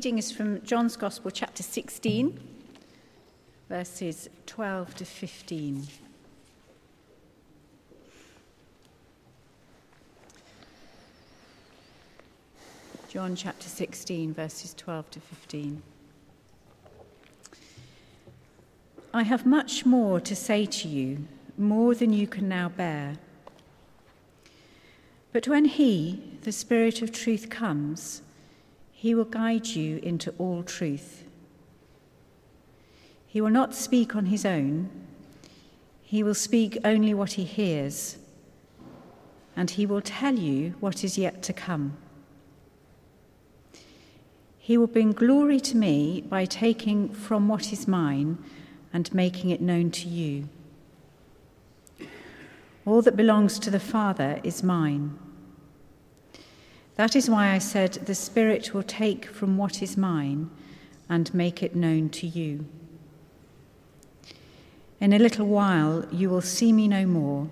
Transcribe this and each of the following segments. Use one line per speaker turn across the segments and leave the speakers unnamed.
reading is from John's Gospel, chapter 16, verses 12 to 15. John chapter 16, verses 12 to 15. I have much more to say to you, more than you can now bear. But when He, the Spirit of truth, comes, he will guide you into all truth. He will not speak on his own, he will speak only what he hears, and he will tell you what is yet to come. He will bring glory to me by taking from what is mine and making it known to you. All that belongs to the Father is mine. That is why I said, The Spirit will take from what is mine and make it known to you. In a little while you will see me no more,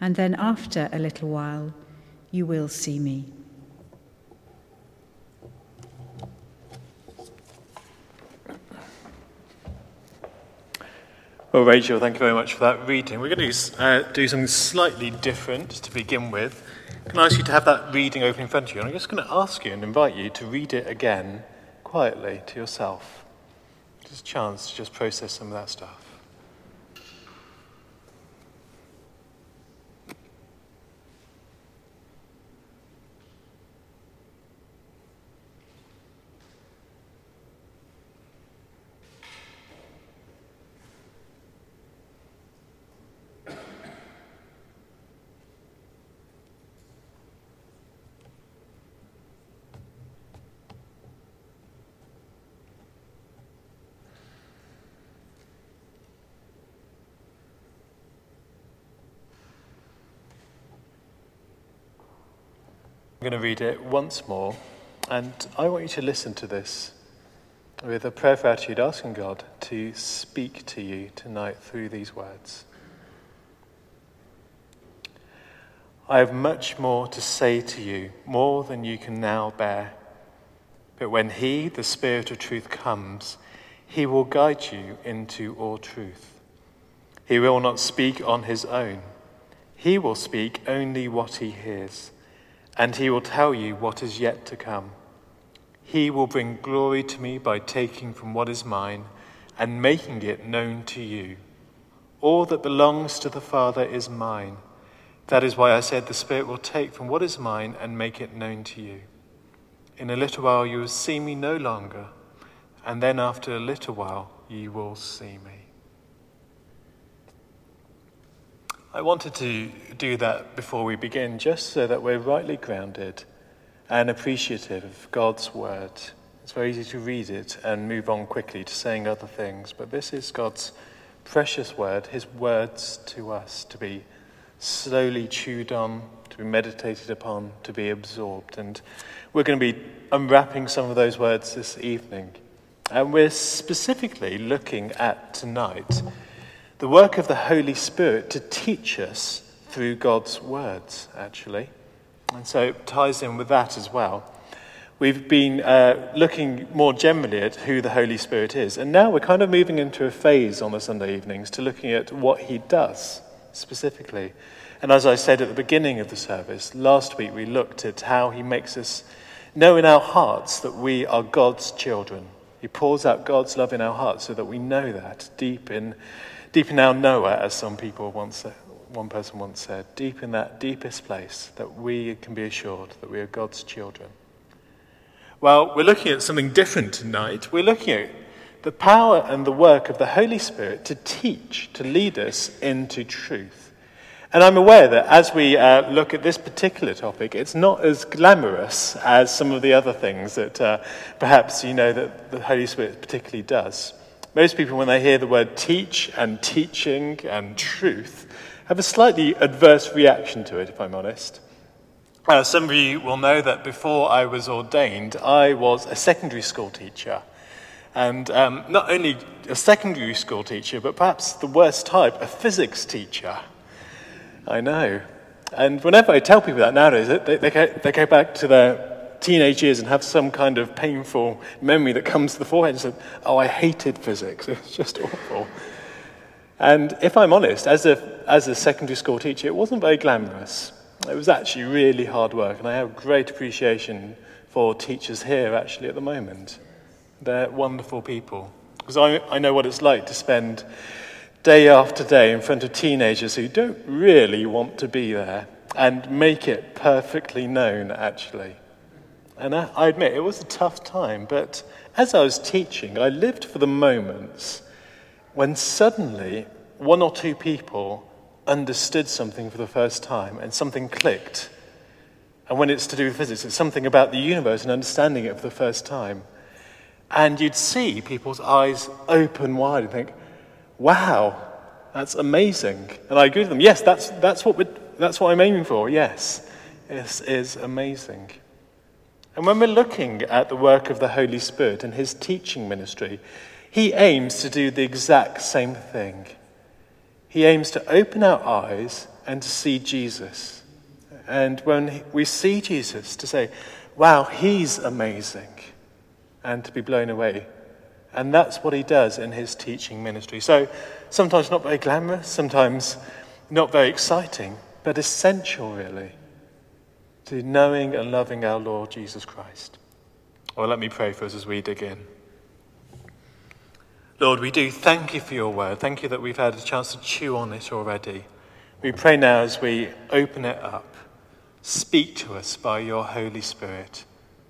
and then after a little while you will see me.
Well, Rachel, thank you very much for that reading. We're going to uh, do something slightly different to begin with. Can I ask you to have that reading open in front of you? And I'm just going to ask you and invite you to read it again quietly to yourself. Just a chance to just process some of that stuff. I'm going to read it once more, and I want you to listen to this with a prayer for attitude, asking God to speak to you tonight through these words. I have much more to say to you, more than you can now bear. But when He, the Spirit of truth, comes, He will guide you into all truth. He will not speak on His own, He will speak only what He hears and he will tell you what is yet to come. He will bring glory to me by taking from what is mine and making it known to you. All that belongs to the Father is mine. That is why I said the Spirit will take from what is mine and make it known to you. In a little while you will see me no longer, and then after a little while you will see me. I wanted to do that before we begin, just so that we're rightly grounded and appreciative of God's word. It's very easy to read it and move on quickly to saying other things, but this is God's precious word, his words to us to be slowly chewed on, to be meditated upon, to be absorbed. And we're going to be unwrapping some of those words this evening. And we're specifically looking at tonight the work of the Holy Spirit to teach us through God's words, actually. And so it ties in with that as well. We've been uh, looking more generally at who the Holy Spirit is, and now we're kind of moving into a phase on the Sunday evenings to looking at what he does specifically. And as I said at the beginning of the service, last week we looked at how he makes us know in our hearts that we are God's children. He pours out God's love in our hearts so that we know that deep in deep in our Noah, as some people once one person once said, deep in that deepest place, that we can be assured that we are God's children. Well, we're looking at something different tonight. We're looking at the power and the work of the Holy Spirit to teach, to lead us into truth. And I'm aware that as we uh, look at this particular topic, it's not as glamorous as some of the other things that uh, perhaps you know that the Holy Spirit particularly does. Most people, when they hear the word teach and teaching and truth, have a slightly adverse reaction to it, if I'm honest. Uh, some of you will know that before I was ordained, I was a secondary school teacher. And um, not only a secondary school teacher, but perhaps the worst type, a physics teacher. I know. And whenever I tell people that nowadays, they, they, go, they go back to their teenage years and have some kind of painful memory that comes to the forehead and say, Oh, I hated physics. It was just awful. And if I'm honest, as a, as a secondary school teacher, it wasn't very glamorous. It was actually really hard work, and I have great appreciation for teachers here actually at the moment. They're wonderful people. Because I, I know what it's like to spend day after day in front of teenagers who don't really want to be there and make it perfectly known, actually. And I, I admit it was a tough time, but as I was teaching, I lived for the moments when suddenly one or two people understood something for the first time and something clicked. And when it's to do with physics, it's something about the universe and understanding it for the first time. And you'd see people's eyes open wide and think, wow, that's amazing. And I agree with them. Yes, that's, that's, what, that's what I'm aiming for. Yes, this is amazing. And when we're looking at the work of the Holy Spirit and his teaching ministry, he aims to do the exact same thing. He aims to open our eyes and to see Jesus. And when we see Jesus, to say, wow, he's amazing, and to be blown away. And that's what he does in his teaching ministry. So sometimes not very glamorous, sometimes not very exciting, but essential, really, to knowing and loving our Lord Jesus Christ. Well, let me pray for us as we dig in. Lord, we do thank you for your word. Thank you that we've had a chance to chew on it already. We pray now as we open it up, speak to us by your Holy Spirit.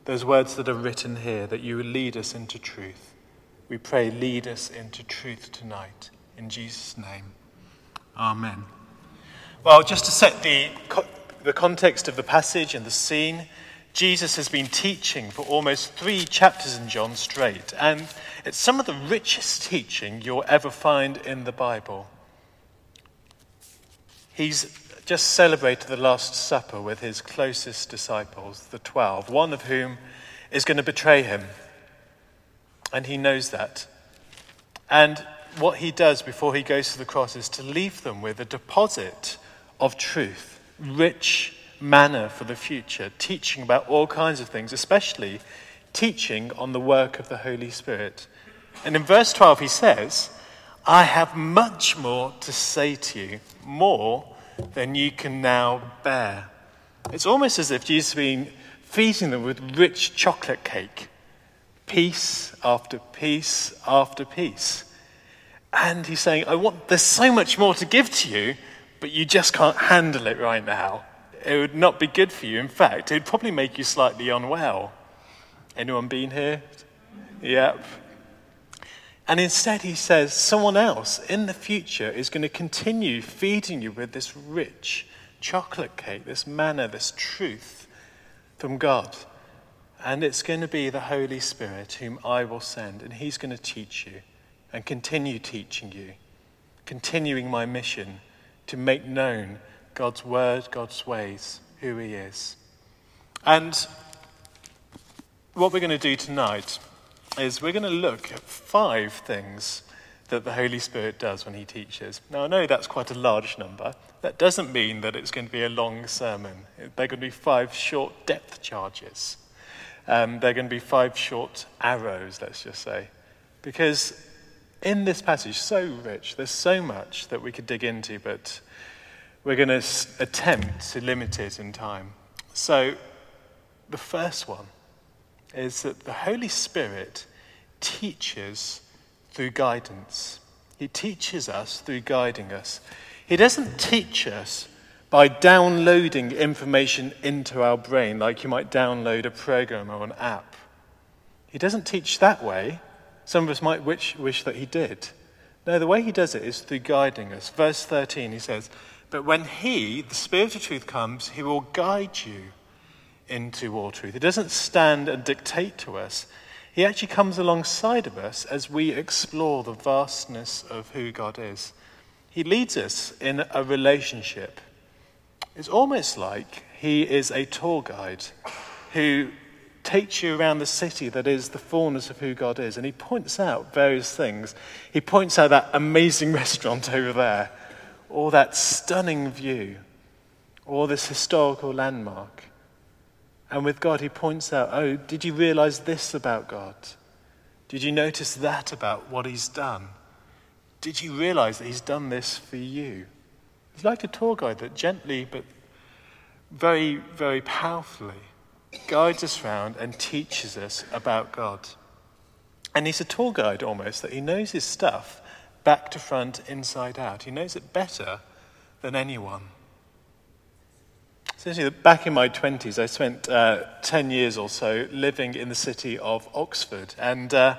Those words that are written here, that you will lead us into truth. We pray, lead us into truth tonight. In Jesus' name. Amen. Well, just to set the, the context of the passage and the scene, Jesus has been teaching for almost three chapters in John straight, and it's some of the richest teaching you'll ever find in the Bible. He's just celebrated the Last Supper with his closest disciples, the twelve, one of whom is going to betray him. And he knows that. And what he does before he goes to the cross is to leave them with a deposit of truth, rich manna for the future, teaching about all kinds of things, especially teaching on the work of the Holy Spirit. And in verse 12, he says, I have much more to say to you, more than you can now bear. It's almost as if Jesus has been feeding them with rich chocolate cake, piece after piece after piece. And he's saying, I want, there's so much more to give to you, but you just can't handle it right now it would not be good for you. In fact, it would probably make you slightly unwell. Anyone been here? Yep. And instead, he says someone else in the future is going to continue feeding you with this rich chocolate cake, this manna, this truth from God. And it's going to be the Holy Spirit whom I will send, and he's going to teach you and continue teaching you, continuing my mission to make known God's word, God's ways, who He is. And what we're going to do tonight is we're going to look at five things that the Holy Spirit does when He teaches. Now, I know that's quite a large number. That doesn't mean that it's going to be a long sermon. They're going to be five short depth charges. Um, they're going to be five short arrows, let's just say. Because in this passage, so rich, there's so much that we could dig into, but we're going to attempt to limit it in time. So, the first one is that the Holy Spirit teaches through guidance. He teaches us through guiding us. He doesn't teach us by downloading information into our brain like you might download a program or an app. He doesn't teach that way. Some of us might wish, wish that he did. No, the way he does it is through guiding us. Verse 13, he says, but when He, the Spirit of truth, comes, He will guide you into all truth. He doesn't stand and dictate to us. He actually comes alongside of us as we explore the vastness of who God is. He leads us in a relationship. It's almost like He is a tour guide who takes you around the city that is the fullness of who God is. And He points out various things. He points out that amazing restaurant over there or that stunning view, or this historical landmark. And with God, he points out, oh, did you realize this about God? Did you notice that about what he's done? Did you realize that he's done this for you? It's like a tour guide that gently but very, very powerfully guides us around and teaches us about God. And he's a tour guide almost, that he knows his stuff back to front, inside out. He knows it better than anyone. Essentially, back in my 20s, I spent uh, 10 years or so living in the city of Oxford. And uh,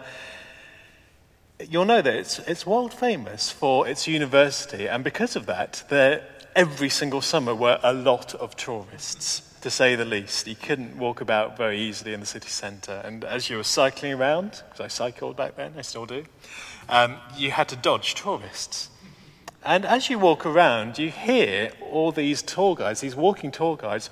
you'll know that it's, it's world famous for its university. And because of that, there, every single summer were a lot of tourists to say the least. You couldn't walk about very easily in the city centre. And as you were cycling around, because I cycled back then, I still do, um, you had to dodge tourists. And as you walk around, you hear all these tour guides, these walking tour guides,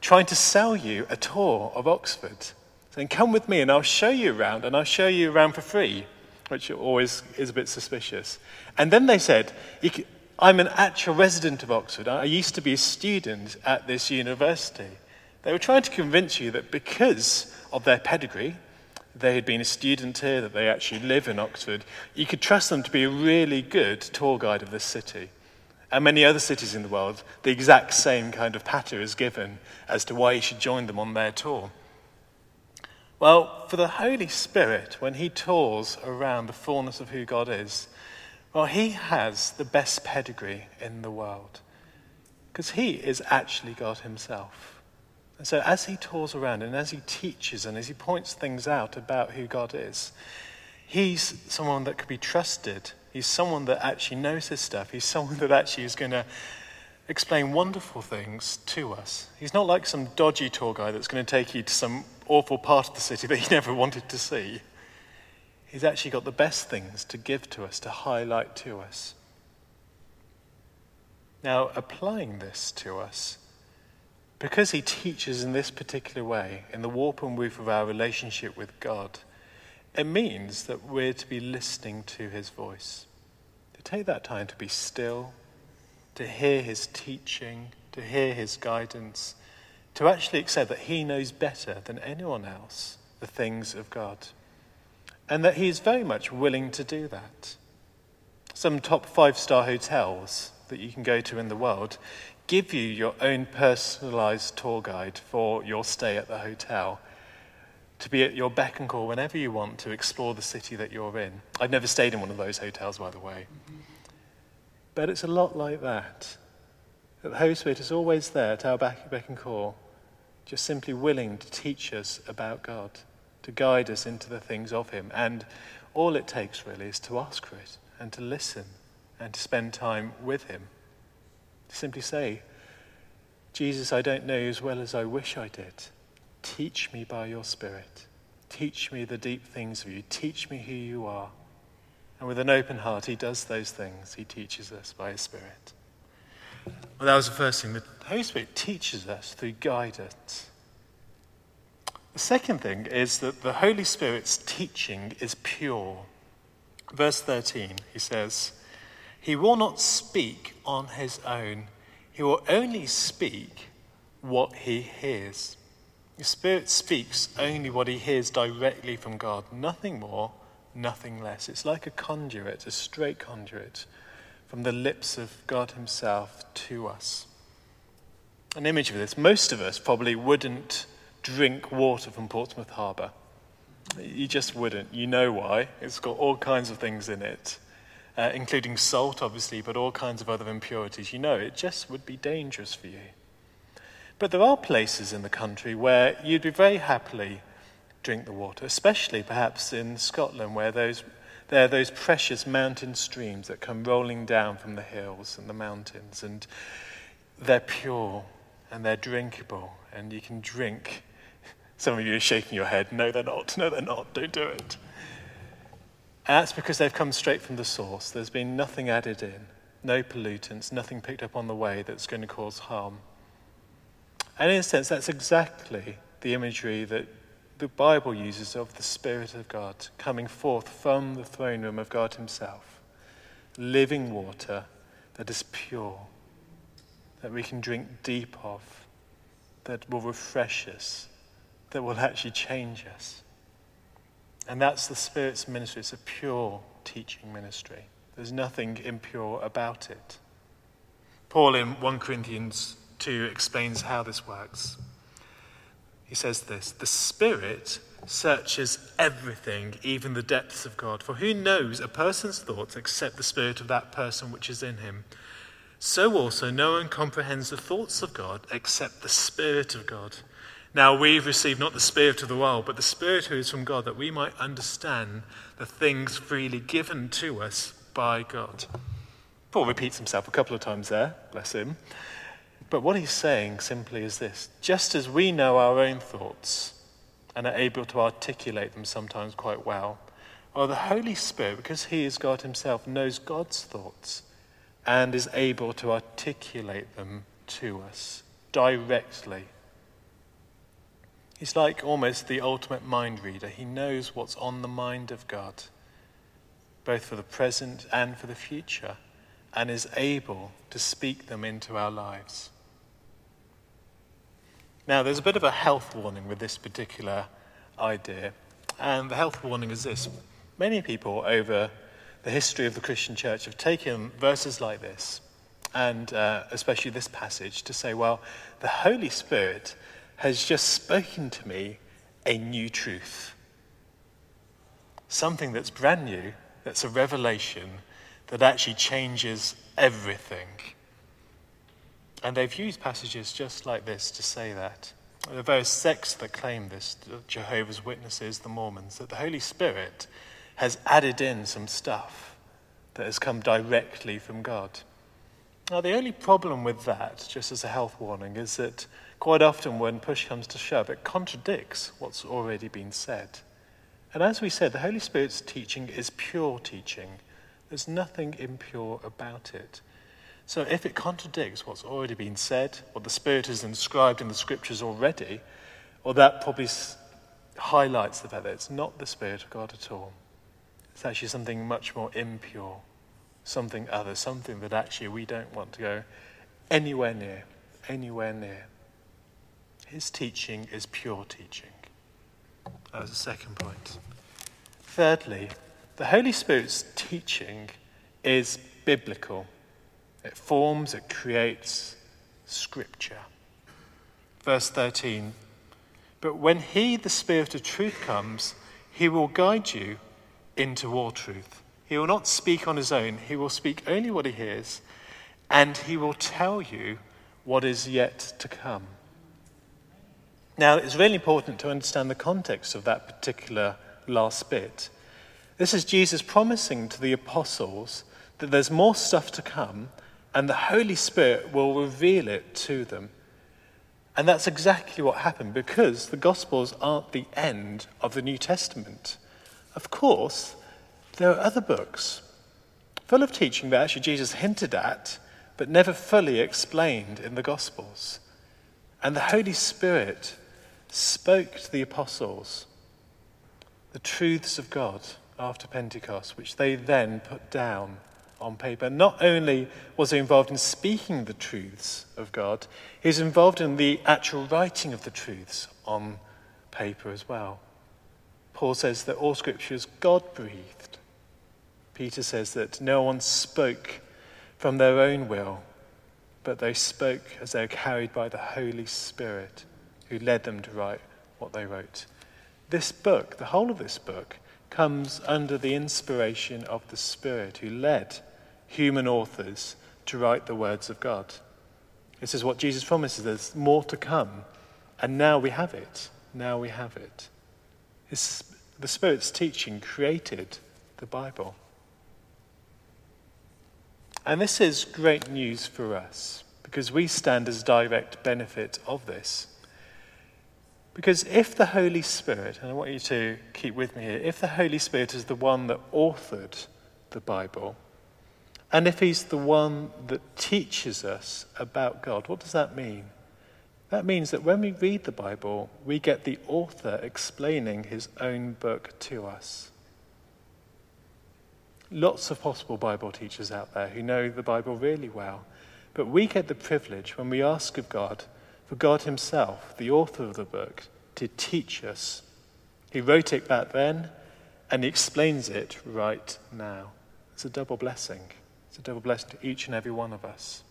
trying to sell you a tour of Oxford. Saying, come with me and I'll show you around, and I'll show you around for free, which always is a bit suspicious. And then they said, I'm an actual resident of Oxford. I used to be a student at this university. They were trying to convince you that because of their pedigree, they had been a student here, that they actually live in Oxford, you could trust them to be a really good tour guide of this city. And many other cities in the world, the exact same kind of patter is given as to why you should join them on their tour. Well, for the Holy Spirit, when he tours around the fullness of who God is, well, he has the best pedigree in the world because he is actually God himself. And so, as he tours around and as he teaches and as he points things out about who God is, he's someone that could be trusted. He's someone that actually knows his stuff. He's someone that actually is going to explain wonderful things to us. He's not like some dodgy tour guide that's going to take you to some awful part of the city that you never wanted to see. He's actually got the best things to give to us, to highlight to us. Now, applying this to us, because he teaches in this particular way, in the warp and woof of our relationship with God, it means that we're to be listening to his voice, to take that time to be still, to hear his teaching, to hear his guidance, to actually accept that he knows better than anyone else the things of God and that he is very much willing to do that. Some top five star hotels that you can go to in the world give you your own personalized tour guide for your stay at the hotel to be at your beck and call whenever you want to explore the city that you're in. I've never stayed in one of those hotels, by the way. But it's a lot like that. That the Holy Spirit is always there at our beck and call, just simply willing to teach us about God to guide us into the things of Him. And all it takes really is to ask for it and to listen and to spend time with Him. To simply say, Jesus, I don't know you as well as I wish I did. Teach me by your Spirit. Teach me the deep things of you. Teach me who you are. And with an open heart, He does those things. He teaches us by His Spirit. Well, that was the first thing. The Holy Spirit teaches us through guidance. The second thing is that the Holy Spirit's teaching is pure. Verse 13, he says, He will not speak on his own, he will only speak what he hears. The Spirit speaks only what he hears directly from God, nothing more, nothing less. It's like a conduit, a straight conduit from the lips of God Himself to us. An image of this, most of us probably wouldn't drink water from Portsmouth Harbour. You just wouldn't. You know why. It's got all kinds of things in it, uh, including salt, obviously, but all kinds of other impurities. You know it just would be dangerous for you. But there are places in the country where you'd be very happily drink the water, especially perhaps in Scotland, where those, there are those precious mountain streams that come rolling down from the hills and the mountains, and they're pure and they're drinkable, and you can drink some of you are shaking your head. No, they're not. No, they're not. Don't do it. And that's because they've come straight from the source. There's been nothing added in, no pollutants, nothing picked up on the way that's going to cause harm. And in a sense, that's exactly the imagery that the Bible uses of the Spirit of God coming forth from the throne room of God Himself. Living water that is pure, that we can drink deep of, that will refresh us that will actually change us. And that's the Spirit's ministry. It's a pure teaching ministry. There's nothing impure about it. Paul in 1 Corinthians 2 explains how this works. He says this The Spirit searches everything, even the depths of God. For who knows a person's thoughts except the spirit of that person which is in him? So also, no one comprehends the thoughts of God except the Spirit of God. Now we've received not the Spirit of the world, but the Spirit who is from God, that we might understand the things freely given to us by God. Paul repeats himself a couple of times there, bless him. But what he's saying simply is this just as we know our own thoughts and are able to articulate them sometimes quite well, well, the Holy Spirit, because he is God himself, knows God's thoughts and is able to articulate them to us directly He's like almost the ultimate mind reader. He knows what's on the mind of God, both for the present and for the future, and is able to speak them into our lives. Now, there's a bit of a health warning with this particular idea, and the health warning is this. Many people over the history of the Christian church have taken verses like this, and uh, especially this passage, to say, well, the Holy Spirit has just spoken to me a new truth. Something that's brand new, that's a revelation that actually changes everything. And they've used passages just like this to say that. The various sects that claim this Jehovah's Witnesses, the Mormons, that the Holy Spirit has added in some stuff that has come directly from God. Now, the only problem with that, just as a health warning, is that Quite often, when push comes to shove, it contradicts what's already been said. And as we said, the Holy Spirit's teaching is pure teaching. There's nothing impure about it. So if it contradicts what's already been said, what the Spirit has inscribed in the scriptures already, well, that probably highlights the fact that it's not the Spirit of God at all. It's actually something much more impure, something other, something that actually we don't want to go anywhere near, anywhere near. His teaching is pure teaching. That was the second point. Thirdly, the Holy Spirit's teaching is biblical. It forms, it creates scripture. Verse 13 But when He, the Spirit of truth, comes, He will guide you into all truth. He will not speak on His own, He will speak only what He hears, and He will tell you what is yet to come. Now, it's really important to understand the context of that particular last bit. This is Jesus promising to the apostles that there's more stuff to come and the Holy Spirit will reveal it to them. And that's exactly what happened because the Gospels aren't the end of the New Testament. Of course, there are other books full of teaching that actually Jesus hinted at but never fully explained in the Gospels. And the Holy Spirit spoke to the apostles the truths of God after Pentecost, which they then put down on paper. Not only was he involved in speaking the truths of God, he was involved in the actual writing of the truths on paper as well. Paul says that all scripture is God breathed. Peter says that no one spoke from their own will, but they spoke as they were carried by the Holy Spirit who led them to write what they wrote. This book, the whole of this book, comes under the inspiration of the Spirit who led human authors to write the words of God. This is what Jesus promises there's more to come, and now we have it. Now we have it. The Spirit's teaching created the Bible. And this is great news for us because we stand as direct benefit of this. Because if the Holy Spirit, and I want you to keep with me here, if the Holy Spirit is the one that authored the Bible, and if he's the one that teaches us about God, what does that mean? That means that when we read the Bible, we get the author explaining his own book to us. Lots of possible Bible teachers out there who know the Bible really well, but we get the privilege when we ask of God for God Himself, the author of the book, to teach us. He wrote it back then, and he explains it right now. It's a double blessing. It's a double blessing to each and every one of us.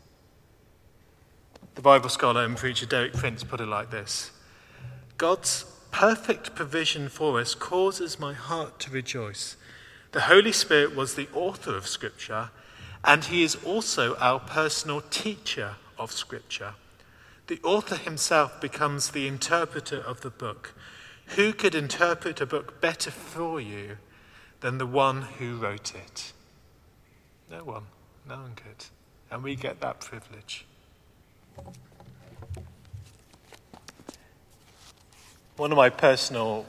The Bible scholar and preacher Derek Prince put it like this God's perfect provision for us causes my heart to rejoice. The Holy Spirit was the author of Scripture, and he is also our personal teacher of Scripture. The author himself becomes the interpreter of the book. Who could interpret a book better for you than the one who wrote it? No one. No one could. And we get that privilege. One of my personal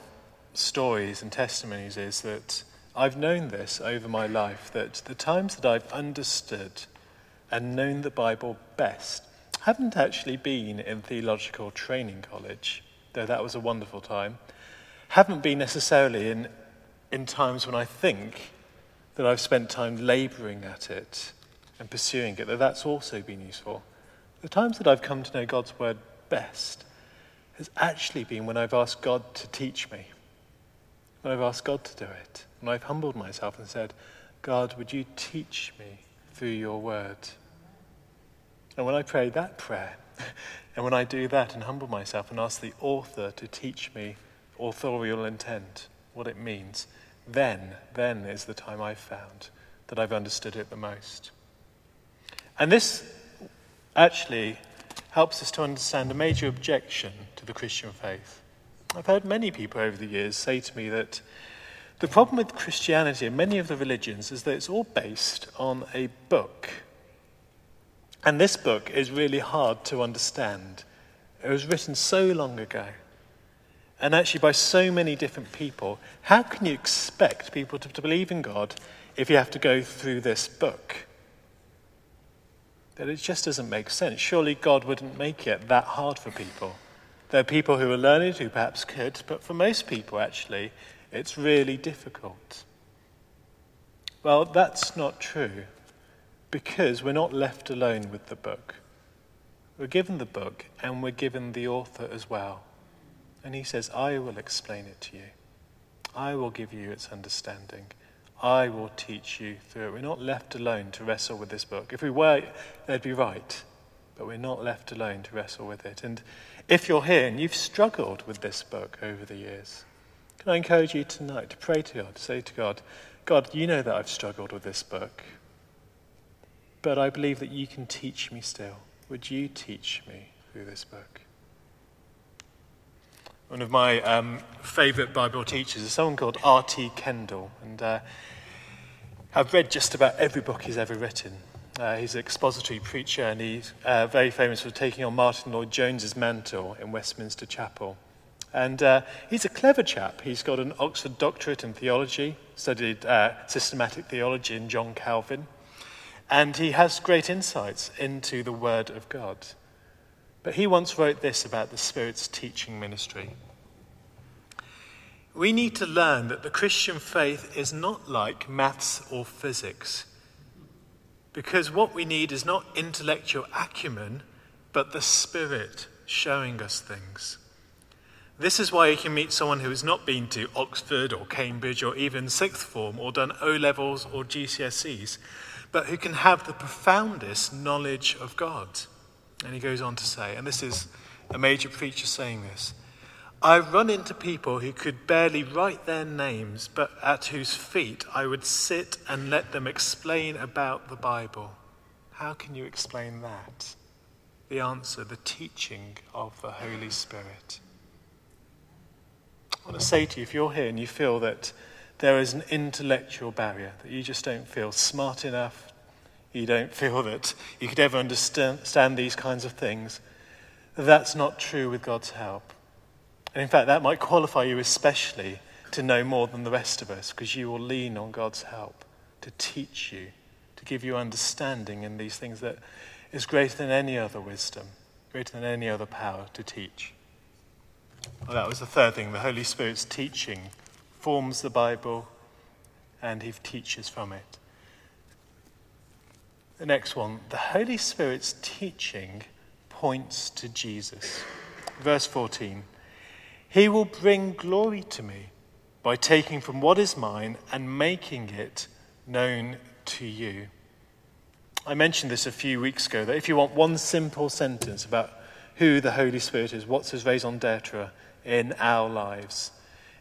stories and testimonies is that I've known this over my life that the times that I've understood and known the Bible best haven't actually been in theological training college, though that was a wonderful time. Haven't been necessarily in, in times when I think that I've spent time labouring at it and pursuing it, though that's also been useful. The times that I've come to know God's Word best has actually been when I've asked God to teach me, when I've asked God to do it, when I've humbled myself and said, God, would you teach me through your Word? And when I pray that prayer, and when I do that and humble myself and ask the author to teach me authorial intent, what it means, then, then is the time I've found that I've understood it the most. And this actually helps us to understand a major objection to the Christian faith. I've heard many people over the years say to me that the problem with Christianity and many of the religions is that it's all based on a book and this book is really hard to understand. It was written so long ago, and actually by so many different people. How can you expect people to, to believe in God if you have to go through this book? That it just doesn't make sense. Surely God wouldn't make it that hard for people. There are people who are learned who perhaps could, but for most people, actually, it's really difficult. Well, that's not true because we're not left alone with the book. We're given the book and we're given the author as well. And he says, I will explain it to you. I will give you its understanding. I will teach you through it. We're not left alone to wrestle with this book. If we were, they'd be right. But we're not left alone to wrestle with it. And if you're here and you've struggled with this book over the years, can I encourage you tonight to pray to God, to say to God, God, you know that I've struggled with this book but I believe that you can teach me still. Would you teach me through this book? One of my um, favourite Bible teachers is someone called R.T. Kendall, and uh, I've read just about every book he's ever written. Uh, he's an expository preacher, and he's uh, very famous for taking on Martyn Lloyd-Jones's mantle in Westminster Chapel. And uh, he's a clever chap. He's got an Oxford doctorate in theology, studied uh, systematic theology in John Calvin. And he has great insights into the Word of God. But he once wrote this about the Spirit's teaching ministry. We need to learn that the Christian faith is not like maths or physics. Because what we need is not intellectual acumen, but the Spirit showing us things. This is why you can meet someone who has not been to Oxford or Cambridge or even sixth form or done O levels or GCSEs but who can have the profoundest knowledge of God. And he goes on to say, and this is a major preacher saying this I run into people who could barely write their names, but at whose feet I would sit and let them explain about the Bible. How can you explain that? The answer the teaching of the Holy Spirit. I want to say to you, if you're here and you feel that there is an intellectual barrier, that you just don't feel smart enough, you don't feel that you could ever understand these kinds of things. That's not true with God's help. And in fact, that might qualify you especially to know more than the rest of us, because you will lean on God's help to teach you, to give you understanding in these things that is greater than any other wisdom, greater than any other power to teach. Well, that was the third thing. The Holy Spirit's teaching forms the Bible and he teaches from it. The next one the Holy Spirit's teaching points to Jesus. Verse 14 He will bring glory to me by taking from what is mine and making it known to you. I mentioned this a few weeks ago that if you want one simple sentence about who the Holy Spirit is, what's his raison d'etre in our lives,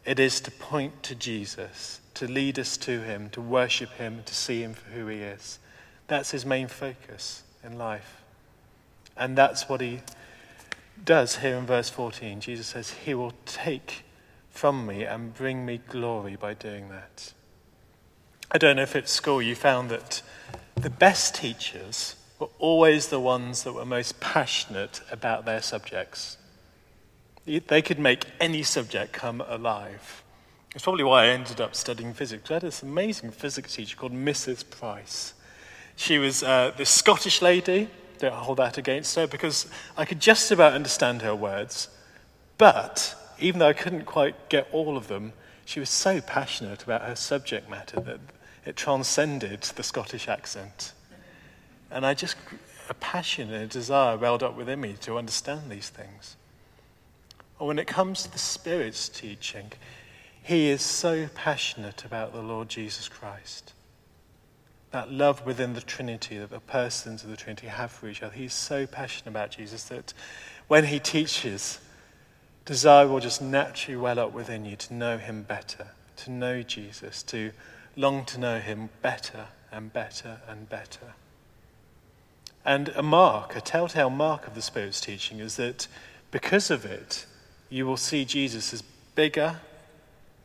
it is to point to Jesus, to lead us to him, to worship him, to see him for who he is. That's his main focus in life. And that's what he does here in verse 14. Jesus says, He will take from me and bring me glory by doing that. I don't know if at school you found that the best teachers were always the ones that were most passionate about their subjects. They could make any subject come alive. It's probably why I ended up studying physics. I had this amazing physics teacher called Mrs. Price. She was uh, this Scottish lady don't hold that against her because I could just about understand her words. But even though I couldn't quite get all of them, she was so passionate about her subject matter that it transcended the Scottish accent. And I just, a passion and a desire welled up within me to understand these things. When it comes to the Spirit's teaching, he is so passionate about the Lord Jesus Christ that love within the Trinity that the persons of the Trinity have for each other. He's so passionate about Jesus that when he teaches, desire will just naturally well up within you to know him better, to know Jesus, to long to know him better and better and better. And a mark, a telltale mark of the Spirit's teaching is that because of it, you will see Jesus as bigger,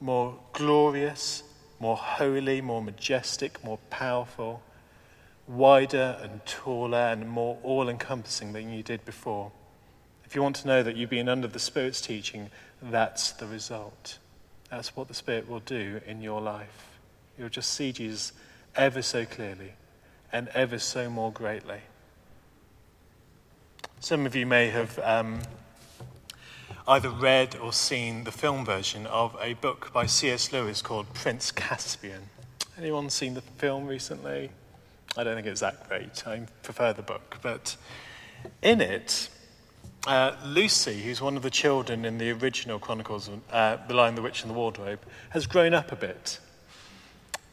more glorious, more holy, more majestic, more powerful, wider and taller and more all encompassing than you did before. If you want to know that you've been under the Spirit's teaching, that's the result. That's what the Spirit will do in your life. You'll just see Jesus ever so clearly and ever so more greatly. Some of you may have um, either read or seen the film version of a book by C.S. Lewis called Prince Caspian. Anyone seen the film recently? I don't think it's that great. I prefer the book. But in it, uh, Lucy, who's one of the children in the original Chronicles of uh, The Lion, the Witch, and the Wardrobe, has grown up a bit.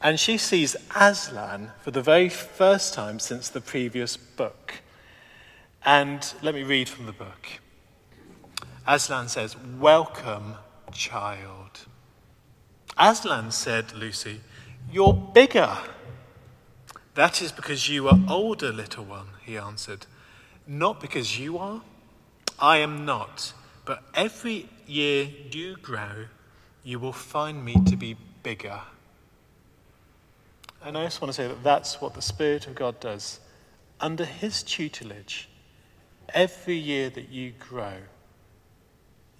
And she sees Aslan for the very first time since the previous book. And let me read from the book. Aslan says, Welcome, child. Aslan said, Lucy, You're bigger. That is because you are older, little one, he answered. Not because you are. I am not. But every year you grow, you will find me to be bigger. And I just want to say that that's what the Spirit of God does. Under His tutelage, every year that you grow,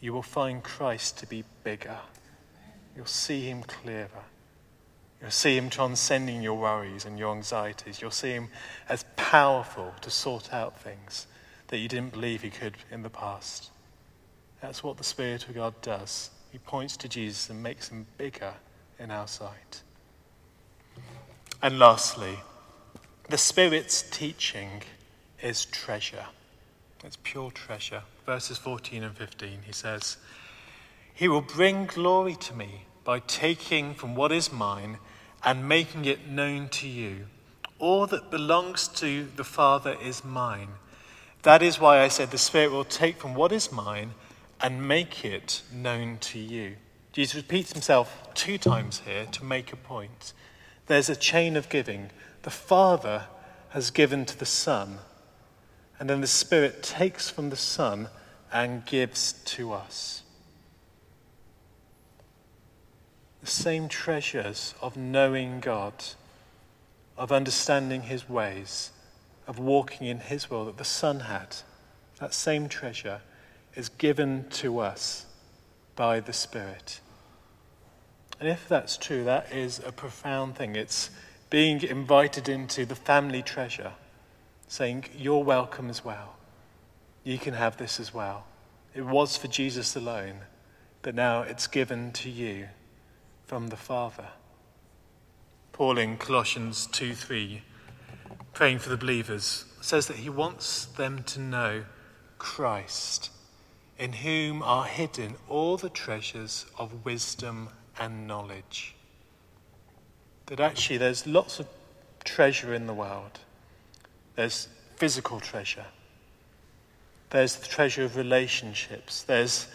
you will find Christ to be bigger. You'll see him clearer. You'll see him transcending your worries and your anxieties. You'll see him as powerful to sort out things that you didn't believe he could in the past. That's what the Spirit of God does. He points to Jesus and makes him bigger in our sight. And lastly, the Spirit's teaching is treasure. It's pure treasure. Verses 14 and 15, he says, He will bring glory to me by taking from what is mine and making it known to you. All that belongs to the Father is mine. That is why I said the Spirit will take from what is mine and make it known to you. Jesus repeats himself two times here to make a point. There's a chain of giving. The Father has given to the Son and then the Spirit takes from the Son and gives to us. The same treasures of knowing God, of understanding His ways, of walking in His will that the Son had, that same treasure is given to us by the Spirit. And if that's true, that is a profound thing. It's being invited into the family treasure saying, You're welcome as well. You can have this as well. It was for Jesus alone, but now it's given to you from the Father. Paul in Colossians 2 3, praying for the believers, says that he wants them to know Christ in whom are hidden all the treasures of wisdom and knowledge. That actually there's lots of treasure in the world. There's physical treasure. There's the treasure of relationships. There's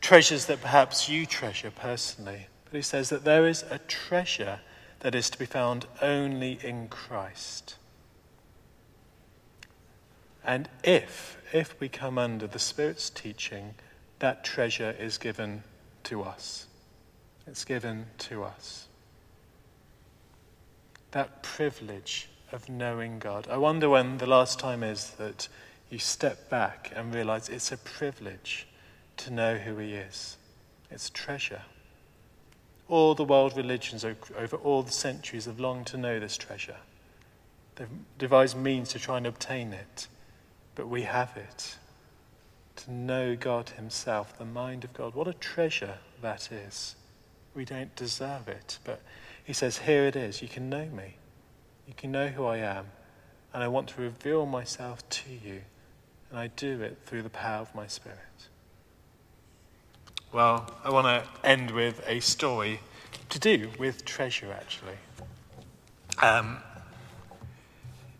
treasures that perhaps you treasure personally. But he says that there is a treasure that is to be found only in Christ. And if, if we come under the Spirit's teaching, that treasure is given to us. It's given to us. That privilege of knowing God. I wonder when the last time is that you step back and realize it's a privilege to know who He is. It's treasure. All the world religions over all the centuries have longed to know this treasure. They've devised means to try and obtain it, but we have it. To know God Himself, the mind of God. What a treasure that is. We don't deserve it, but He says, Here it is. You can know me. You can know who I am, and I want to reveal myself to you, and I do it through the power of my Spirit. Well, I want to end with a story to do with treasure, actually. Um,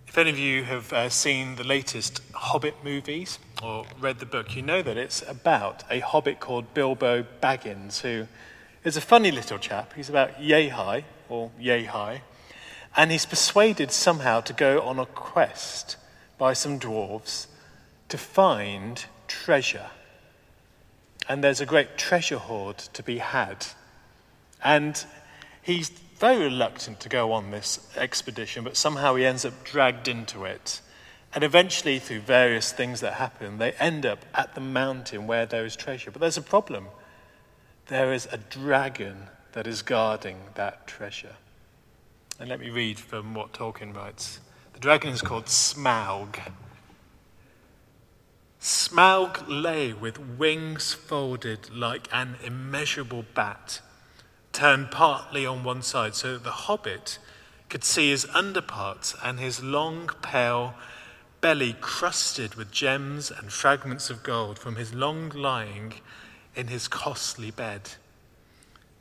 if any of you have uh, seen the latest Hobbit movies or read the book, you know that it's about a hobbit called Bilbo Baggins, who is a funny little chap. He's about yay high, or yay high, and he's persuaded somehow to go on a quest by some dwarves to find treasure and there's a great treasure hoard to be had. And he's very reluctant to go on this expedition, but somehow he ends up dragged into it. And eventually, through various things that happen, they end up at the mountain where there is treasure. But there's a problem. There is a dragon that is guarding that treasure. And let me read from what Tolkien writes. The dragon is called Smaug. Smaug lay with wings folded like an immeasurable bat, turned partly on one side so that the hobbit could see his underparts and his long, pale belly crusted with gems and fragments of gold from his long lying in his costly bed.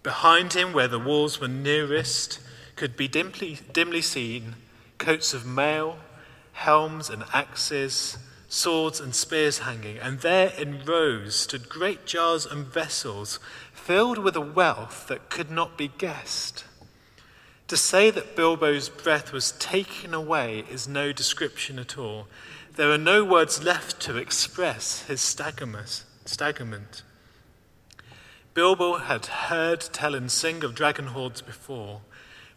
Behind him, where the walls were nearest, could be dimly, dimly seen coats of mail, helms, and axes swords and spears hanging, and there in rows stood great jars and vessels filled with a wealth that could not be guessed. To say that Bilbo's breath was taken away is no description at all. There are no words left to express his staggerment. Bilbo had heard Tellen sing of dragon hoards before,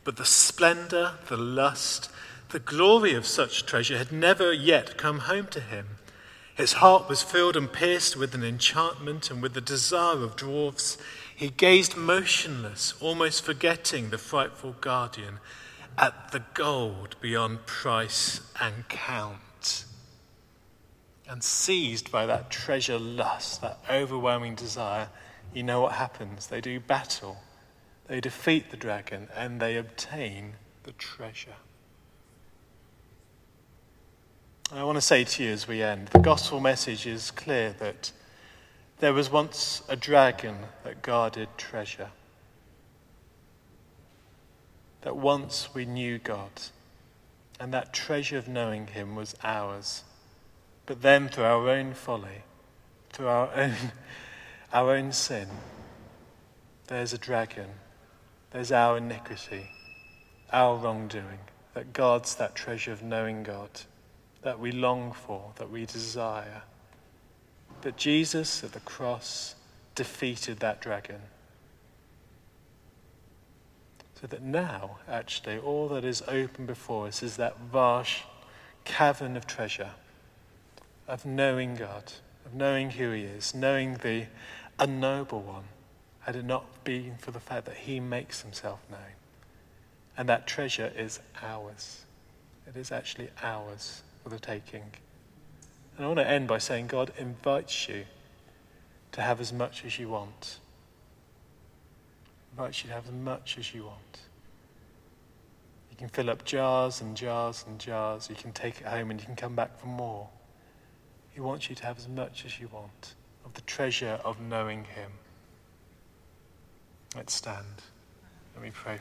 but the splendor, the lust, the glory of such treasure had never yet come home to him. His heart was filled and pierced with an enchantment and with the desire of dwarfs. He gazed motionless, almost forgetting the frightful guardian, at the gold beyond price and count. And seized by that treasure lust, that overwhelming desire, you know what happens. They do battle, they defeat the dragon, and they obtain the treasure. I want to say to you as we end the gospel message is clear that there was once a dragon that guarded treasure. That once we knew God, and that treasure of knowing Him was ours. But then, through our own folly, through our own, our own sin, there's a dragon. There's our iniquity, our wrongdoing, that guards that treasure of knowing God that we long for, that we desire. But Jesus at the cross defeated that dragon. So that now, actually, all that is open before us is that vast cavern of treasure, of knowing God, of knowing who He is, knowing the unknowable one, had it not been for the fact that He makes Himself known. And that treasure is ours. It is actually ours for the taking. And I want to end by saying God invites you to have as much as you want. Invites you to have as much as you want. You can fill up jars and jars and jars. You can take it home and you can come back for more. He wants you to have as much as you want. of the treasure of knowing Him. Let's stand. Let me pray